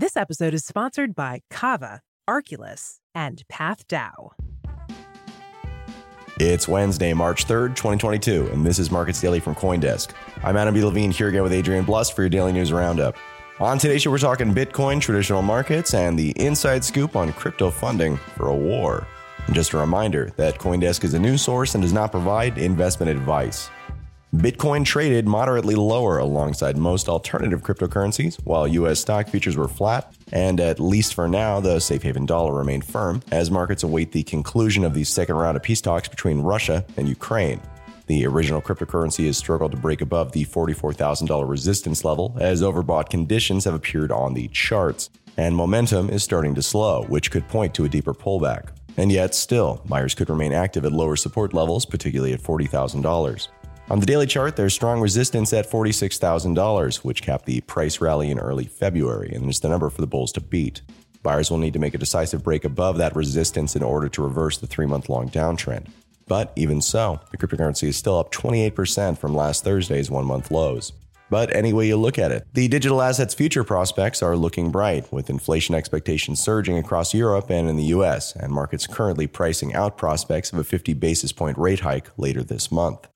This episode is sponsored by Kava, Arculus, and PathDAO. It's Wednesday, March 3rd, 2022, and this is Markets Daily from Coindesk. I'm Adam B. Levine here again with Adrian Blust for your daily news roundup. On today's show, we're talking Bitcoin, traditional markets, and the inside scoop on crypto funding for a war. And just a reminder that Coindesk is a news source and does not provide investment advice. Bitcoin traded moderately lower alongside most alternative cryptocurrencies, while US stock futures were flat, and at least for now, the safe haven dollar remained firm as markets await the conclusion of the second round of peace talks between Russia and Ukraine. The original cryptocurrency has struggled to break above the $44,000 resistance level as overbought conditions have appeared on the charts, and momentum is starting to slow, which could point to a deeper pullback. And yet, still, buyers could remain active at lower support levels, particularly at $40,000. On the daily chart, there's strong resistance at $46,000, which capped the price rally in early February, and is the number for the bulls to beat. Buyers will need to make a decisive break above that resistance in order to reverse the three month long downtrend. But even so, the cryptocurrency is still up 28% from last Thursday's one month lows. But any way you look at it, the digital assets future prospects are looking bright, with inflation expectations surging across Europe and in the US, and markets currently pricing out prospects of a 50 basis point rate hike later this month.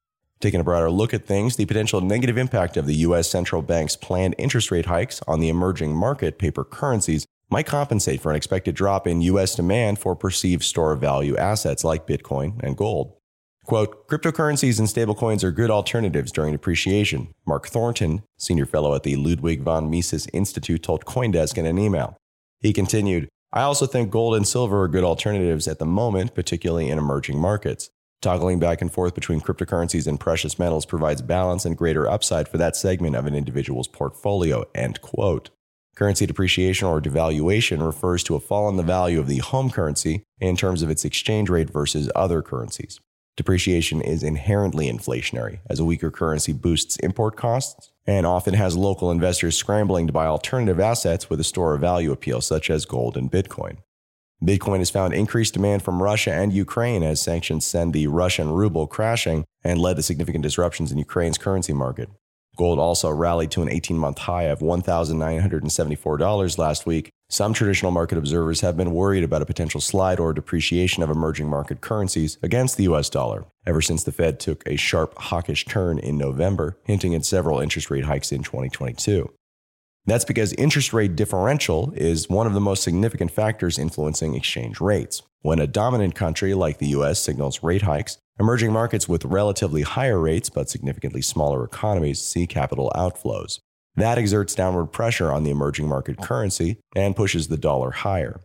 Taking a broader look at things, the potential negative impact of the U.S. central bank's planned interest rate hikes on the emerging market paper currencies might compensate for an expected drop in U.S. demand for perceived store value assets like Bitcoin and gold. Quote, cryptocurrencies and stablecoins are good alternatives during depreciation, Mark Thornton, senior fellow at the Ludwig von Mises Institute, told Coindesk in an email. He continued, I also think gold and silver are good alternatives at the moment, particularly in emerging markets. Toggling back and forth between cryptocurrencies and precious metals provides balance and greater upside for that segment of an individual's portfolio. End quote. Currency depreciation or devaluation refers to a fall in the value of the home currency in terms of its exchange rate versus other currencies. Depreciation is inherently inflationary, as a weaker currency boosts import costs and often has local investors scrambling to buy alternative assets with a store of value appeal, such as gold and Bitcoin. Bitcoin has found increased demand from Russia and Ukraine as sanctions send the Russian ruble crashing and led to significant disruptions in Ukraine's currency market. Gold also rallied to an 18 month high of $1,974 last week. Some traditional market observers have been worried about a potential slide or depreciation of emerging market currencies against the US dollar ever since the Fed took a sharp hawkish turn in November, hinting at several interest rate hikes in 2022. That's because interest rate differential is one of the most significant factors influencing exchange rates. When a dominant country like the US signals rate hikes, emerging markets with relatively higher rates but significantly smaller economies see capital outflows. That exerts downward pressure on the emerging market currency and pushes the dollar higher.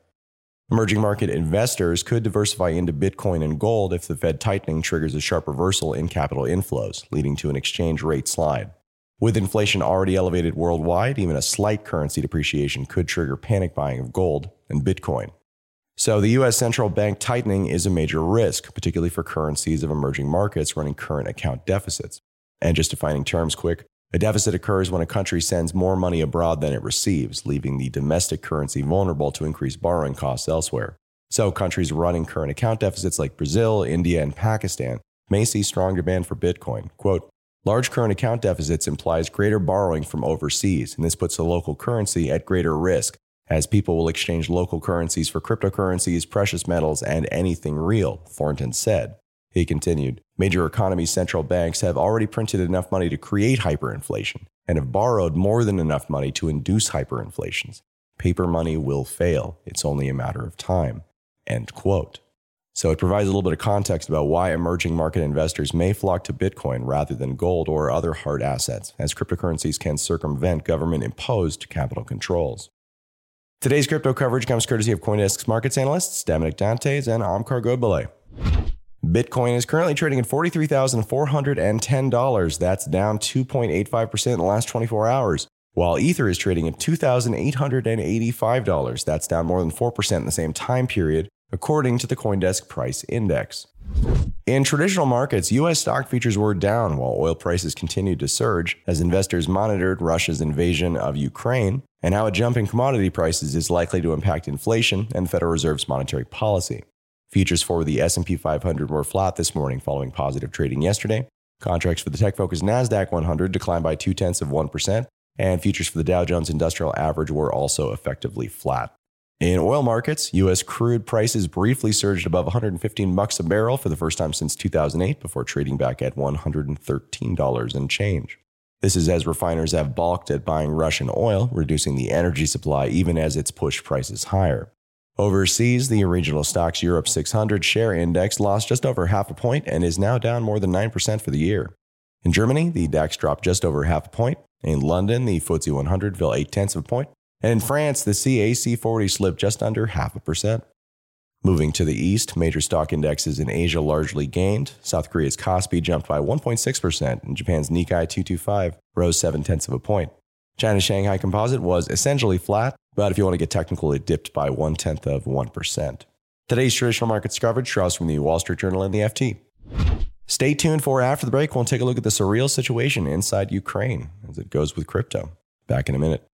Emerging market investors could diversify into Bitcoin and gold if the Fed tightening triggers a sharp reversal in capital inflows, leading to an exchange rate slide. With inflation already elevated worldwide, even a slight currency depreciation could trigger panic buying of gold and Bitcoin. So, the US central bank tightening is a major risk, particularly for currencies of emerging markets running current account deficits. And just defining terms quick, a deficit occurs when a country sends more money abroad than it receives, leaving the domestic currency vulnerable to increased borrowing costs elsewhere. So, countries running current account deficits like Brazil, India, and Pakistan may see strong demand for Bitcoin. Quote, Large current account deficits implies greater borrowing from overseas, and this puts the local currency at greater risk, as people will exchange local currencies for cryptocurrencies, precious metals, and anything real, Thornton said. He continued, Major economy central banks have already printed enough money to create hyperinflation and have borrowed more than enough money to induce hyperinflations. Paper money will fail. It's only a matter of time. End quote. So it provides a little bit of context about why emerging market investors may flock to Bitcoin rather than gold or other hard assets, as cryptocurrencies can circumvent government imposed capital controls. Today's crypto coverage comes courtesy of Coindesk's markets analysts, Damanick Dantes and Omkar Godbole. Bitcoin is currently trading at $43,410. That's down 2.85% in the last 24 hours, while Ether is trading at $2,885. That's down more than 4% in the same time period, according to the Coindesk Price Index. In traditional markets, U.S. stock futures were down while oil prices continued to surge as investors monitored Russia's invasion of Ukraine and how a jump in commodity prices is likely to impact inflation and the Federal Reserve's monetary policy. Futures for the S&P 500 were flat this morning following positive trading yesterday. Contracts for the tech-focused Nasdaq 100 declined by two tenths of one percent and futures for the Dow Jones Industrial Average were also effectively flat. In oil markets, U.S. crude prices briefly surged above 115 bucks a barrel for the first time since 2008 before trading back at $113 and change. This is as refiners have balked at buying Russian oil, reducing the energy supply even as it's pushed prices higher. Overseas, the regional Stoxx Europe 600 share index lost just over half a point and is now down more than 9% for the year. In Germany, the DAX dropped just over half a point. In London, the FTSE 100 fell 8 tenths of a point. And in France, the CAC 40 slipped just under half a percent. Moving to the east, major stock indexes in Asia largely gained. South Korea's Kospi jumped by 1.6%, and Japan's Nikkei 225 rose 7 tenths of a point. China's Shanghai Composite was essentially flat, but if you want to get technical, it dipped by one tenth of 1%. Today's traditional markets coverage draws from the Wall Street Journal and the FT. Stay tuned for After the Break. We'll take a look at the surreal situation inside Ukraine as it goes with crypto. Back in a minute.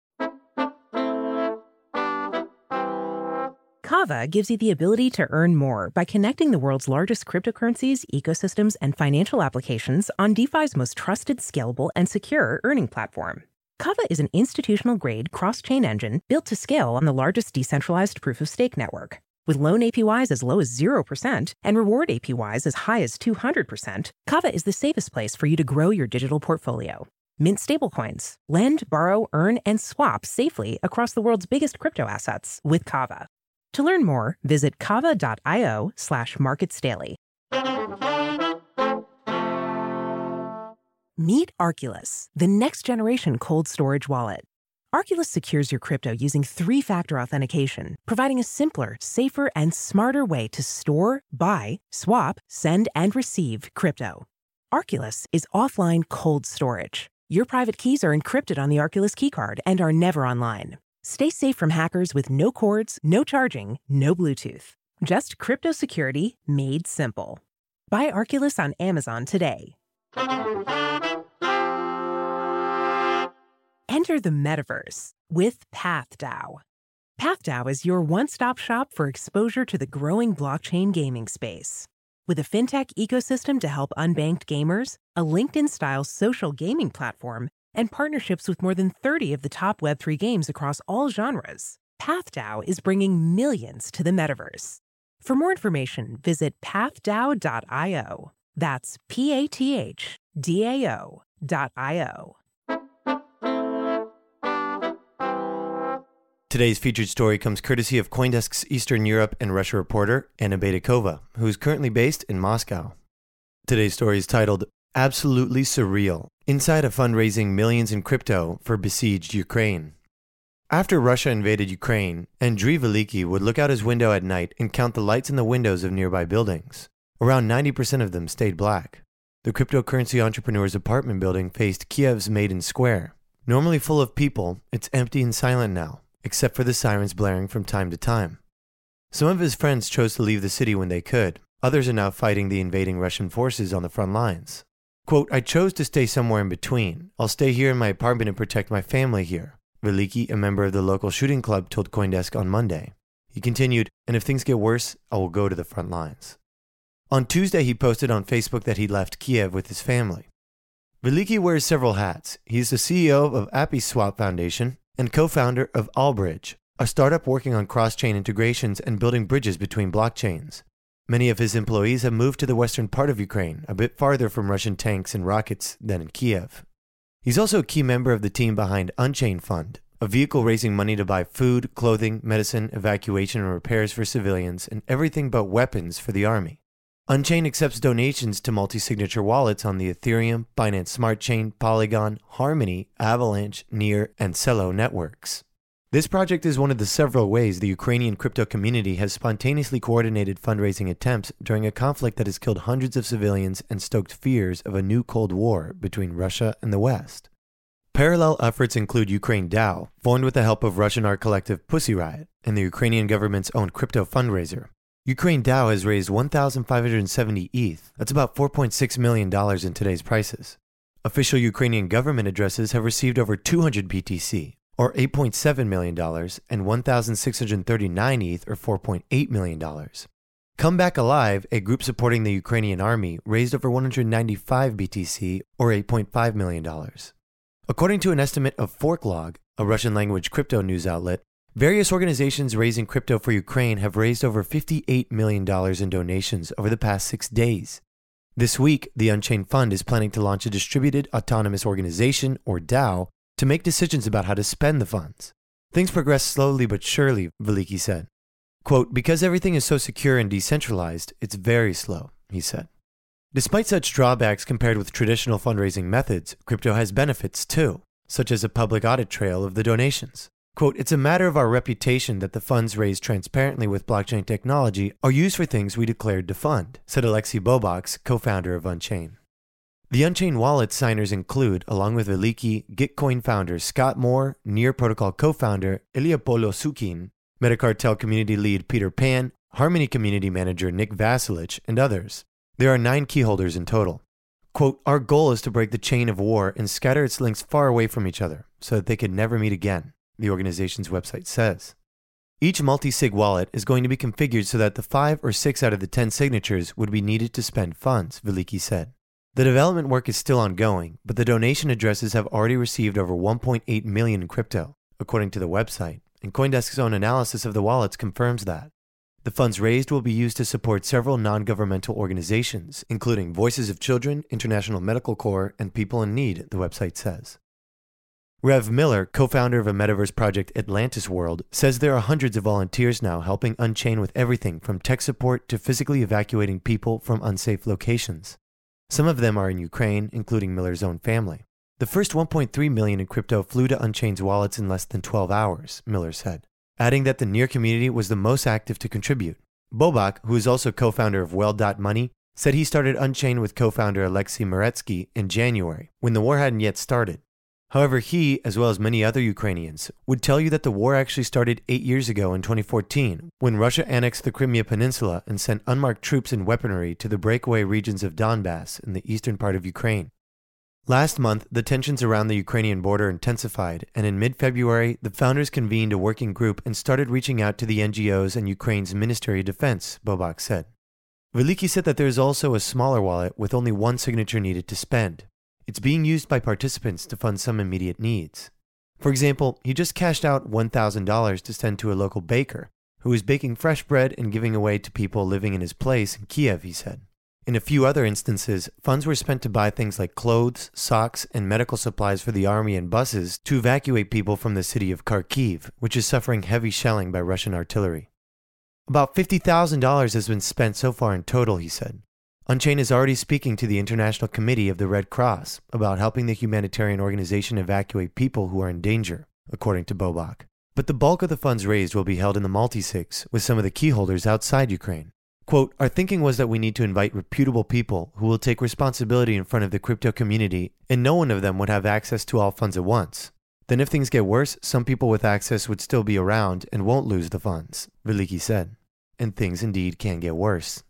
Kava gives you the ability to earn more by connecting the world's largest cryptocurrencies, ecosystems, and financial applications on DeFi's most trusted, scalable, and secure earning platform. Kava is an institutional grade cross chain engine built to scale on the largest decentralized proof of stake network. With loan APYs as low as 0% and reward APYs as high as 200%, Kava is the safest place for you to grow your digital portfolio. Mint stablecoins, lend, borrow, earn, and swap safely across the world's biggest crypto assets with Kava. To learn more, visit kava.io slash marketsdaily. Meet Arculus, the next generation cold storage wallet. Arculus secures your crypto using three factor authentication, providing a simpler, safer, and smarter way to store, buy, swap, send, and receive crypto. Arculus is offline cold storage. Your private keys are encrypted on the Arculus keycard and are never online. Stay safe from hackers with no cords, no charging, no Bluetooth. Just crypto security made simple. Buy Arculus on Amazon today. Enter the metaverse with PathDAO. PathDAO is your one stop shop for exposure to the growing blockchain gaming space. With a fintech ecosystem to help unbanked gamers, a LinkedIn style social gaming platform, and partnerships with more than 30 of the top Web3 games across all genres, PathDAO is bringing millions to the metaverse. For more information, visit pathdao.io. That's P A T H D A O dot I O. Today's featured story comes courtesy of Coindesk's Eastern Europe and Russia reporter, Anna Baydakova, who is currently based in Moscow. Today's story is titled Absolutely Surreal Inside a Fundraising Millions in Crypto for Besieged Ukraine. After Russia invaded Ukraine, Andriy Veliki would look out his window at night and count the lights in the windows of nearby buildings. Around 90% of them stayed black. The cryptocurrency entrepreneur's apartment building faced Kiev's Maidan Square. Normally full of people, it's empty and silent now except for the sirens blaring from time to time. Some of his friends chose to leave the city when they could. Others are now fighting the invading Russian forces on the front lines. Quote, I chose to stay somewhere in between. I'll stay here in my apartment and protect my family here. Veliki, a member of the local shooting club, told Coindesk on Monday. He continued, and if things get worse, I will go to the front lines. On Tuesday, he posted on Facebook that he left Kiev with his family. Veliki wears several hats. He is the CEO of AppySwap Foundation, and co founder of Allbridge, a startup working on cross chain integrations and building bridges between blockchains. Many of his employees have moved to the western part of Ukraine, a bit farther from Russian tanks and rockets than in Kiev. He's also a key member of the team behind Unchained Fund, a vehicle raising money to buy food, clothing, medicine, evacuation, and repairs for civilians, and everything but weapons for the army. Unchained accepts donations to multi signature wallets on the Ethereum, Binance Smart Chain, Polygon, Harmony, Avalanche, Near, and Celo networks. This project is one of the several ways the Ukrainian crypto community has spontaneously coordinated fundraising attempts during a conflict that has killed hundreds of civilians and stoked fears of a new Cold War between Russia and the West. Parallel efforts include Ukraine DAO, formed with the help of Russian art collective Pussy Riot, and the Ukrainian government's own crypto fundraiser, Ukraine DAO has raised 1,570 ETH. That's about $4.6 million in today's prices. Official Ukrainian government addresses have received over 200 BTC, or $8.7 million, and 1,639 ETH, or $4.8 million. Come Back Alive, a group supporting the Ukrainian army, raised over 195 BTC, or $8.5 million. According to an estimate of Forklog, a Russian language crypto news outlet, various organizations raising crypto for Ukraine have raised over $58 million in donations over the past six days. This week, the Unchained Fund is planning to launch a distributed autonomous organization, or DAO, to make decisions about how to spend the funds. Things progress slowly but surely, Veliki said. Quote, because everything is so secure and decentralized, it's very slow, he said. Despite such drawbacks compared with traditional fundraising methods, crypto has benefits too, such as a public audit trail of the donations. Quote, it's a matter of our reputation that the funds raised transparently with blockchain technology are used for things we declared to fund, said Alexei Bobaks, co founder of Unchain. The Unchained Wallet signers include, along with Veliki, Gitcoin founder Scott Moore, Near Protocol co founder Illia Polosukhin, Metacartel community lead Peter Pan, Harmony community manager Nick Vasilich, and others. There are nine keyholders in total. Quote, Our goal is to break the chain of war and scatter its links far away from each other so that they could never meet again, the organization's website says. Each multi sig wallet is going to be configured so that the five or six out of the 10 signatures would be needed to spend funds, Veliki said. The development work is still ongoing, but the donation addresses have already received over 1.8 million in crypto, according to the website, and Coindesk's own analysis of the wallets confirms that. The funds raised will be used to support several non governmental organizations, including Voices of Children, International Medical Corps, and People in Need, the website says. Rev Miller, co founder of a metaverse project Atlantis World, says there are hundreds of volunteers now helping Unchain with everything from tech support to physically evacuating people from unsafe locations. Some of them are in Ukraine, including Miller's own family. The first 1.3 million in crypto flew to Unchained's wallets in less than 12 hours, Miller said adding that the Near community was the most active to contribute. Bobak, who is also co founder of Well.money, said he started Unchained with co founder Alexei Meretsky in January, when the war hadn't yet started. However, he, as well as many other Ukrainians, would tell you that the war actually started eight years ago in 2014, when Russia annexed the Crimea Peninsula and sent unmarked troops and weaponry to the breakaway regions of Donbass in the eastern part of Ukraine. Last month, the tensions around the Ukrainian border intensified, and in mid February, the founders convened a working group and started reaching out to the NGOs and Ukraine's Ministry of Defense, Bobak said. Veliki said that there is also a smaller wallet with only one signature needed to spend. It's being used by participants to fund some immediate needs. For example, he just cashed out $1,000 to send to a local baker who is baking fresh bread and giving away to people living in his place in Kiev, he said. In a few other instances, funds were spent to buy things like clothes, socks, and medical supplies for the army and buses to evacuate people from the city of Kharkiv, which is suffering heavy shelling by Russian artillery. About $50,000 has been spent so far in total, he said. Unchained is already speaking to the International Committee of the Red Cross about helping the humanitarian organization evacuate people who are in danger, according to Bobak. But the bulk of the funds raised will be held in the multi-sigs with some of the key holders outside Ukraine. Quote, our thinking was that we need to invite reputable people who will take responsibility in front of the crypto community, and no one of them would have access to all funds at once. Then, if things get worse, some people with access would still be around and won't lose the funds, Veliki said. And things indeed can get worse.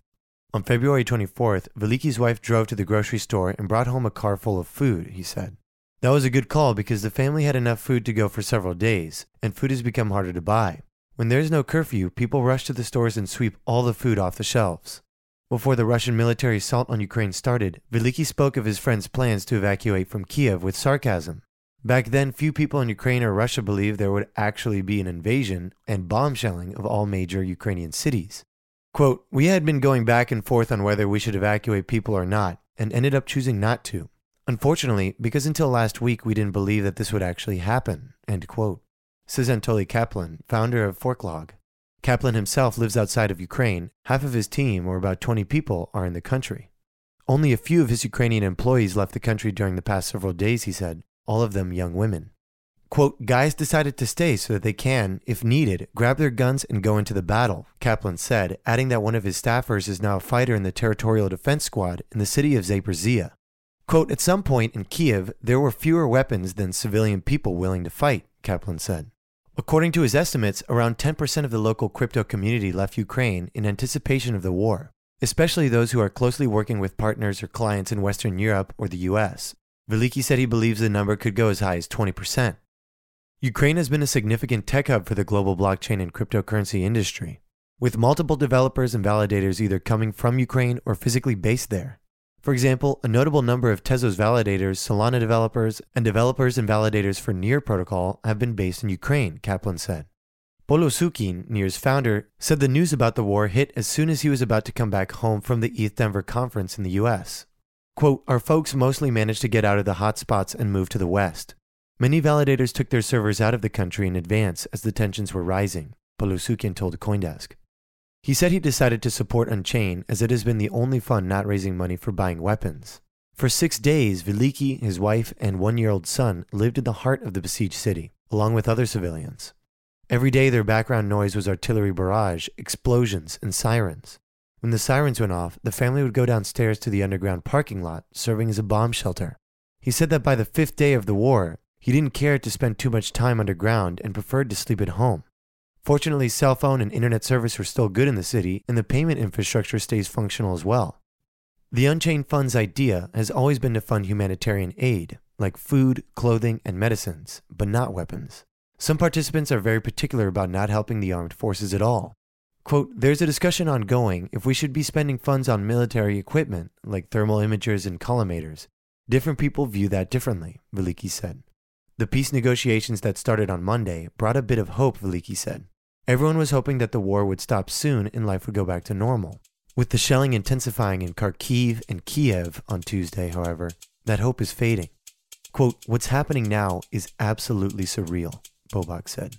On February 24th, Veliki's wife drove to the grocery store and brought home a car full of food, he said. That was a good call because the family had enough food to go for several days, and food has become harder to buy. When there's no curfew, people rush to the stores and sweep all the food off the shelves. Before the Russian military assault on Ukraine started, Veliki spoke of his friend's plans to evacuate from Kiev with sarcasm. Back then, few people in Ukraine or Russia believed there would actually be an invasion and bomb shelling of all major Ukrainian cities. Quote, We had been going back and forth on whether we should evacuate people or not, and ended up choosing not to. Unfortunately, because until last week we didn't believe that this would actually happen. End quote says Anatoly Kaplan, founder of Forklog. Kaplan himself lives outside of Ukraine. Half of his team, or about 20 people, are in the country. Only a few of his Ukrainian employees left the country during the past several days, he said, all of them young women. Quote, guys decided to stay so that they can, if needed, grab their guns and go into the battle, Kaplan said, adding that one of his staffers is now a fighter in the Territorial Defense Squad in the city of Zaporizhia. Quote, at some point in Kiev, there were fewer weapons than civilian people willing to fight, Kaplan said. According to his estimates, around 10% of the local crypto community left Ukraine in anticipation of the war, especially those who are closely working with partners or clients in Western Europe or the US. Veliki said he believes the number could go as high as 20%. Ukraine has been a significant tech hub for the global blockchain and cryptocurrency industry, with multiple developers and validators either coming from Ukraine or physically based there. For example, a notable number of Tezos validators, Solana developers, and developers and validators for Near protocol have been based in Ukraine, Kaplan said. Polosukhin, Near's founder, said the news about the war hit as soon as he was about to come back home from the ETH Denver conference in the US. Quote, Our folks mostly managed to get out of the hot spots and move to the West. Many validators took their servers out of the country in advance as the tensions were rising, Polosukhin told Coindesk. He said he decided to support Unchain as it has been the only fund not raising money for buying weapons. For six days, Veliki, his wife, and one year old son lived in the heart of the besieged city, along with other civilians. Every day, their background noise was artillery barrage, explosions, and sirens. When the sirens went off, the family would go downstairs to the underground parking lot, serving as a bomb shelter. He said that by the fifth day of the war, he didn't care to spend too much time underground and preferred to sleep at home. Fortunately, cell phone and internet service were still good in the city, and the payment infrastructure stays functional as well. The Unchained Fund's idea has always been to fund humanitarian aid, like food, clothing, and medicines, but not weapons. Some participants are very particular about not helping the armed forces at all. Quote, There's a discussion ongoing if we should be spending funds on military equipment, like thermal imagers and collimators. Different people view that differently, Veliki said. The peace negotiations that started on Monday brought a bit of hope, Veliki said. Everyone was hoping that the war would stop soon and life would go back to normal. With the shelling intensifying in Kharkiv and Kiev on Tuesday, however, that hope is fading. Quote, What's happening now is absolutely surreal. Bobak said.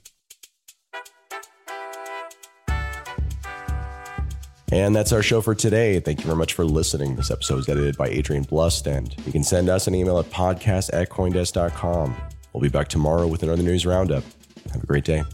And that's our show for today. Thank you very much for listening. This episode was edited by Adrian Blust, and you can send us an email at podcast at coindesk.com. We'll be back tomorrow with another news roundup. Have a great day.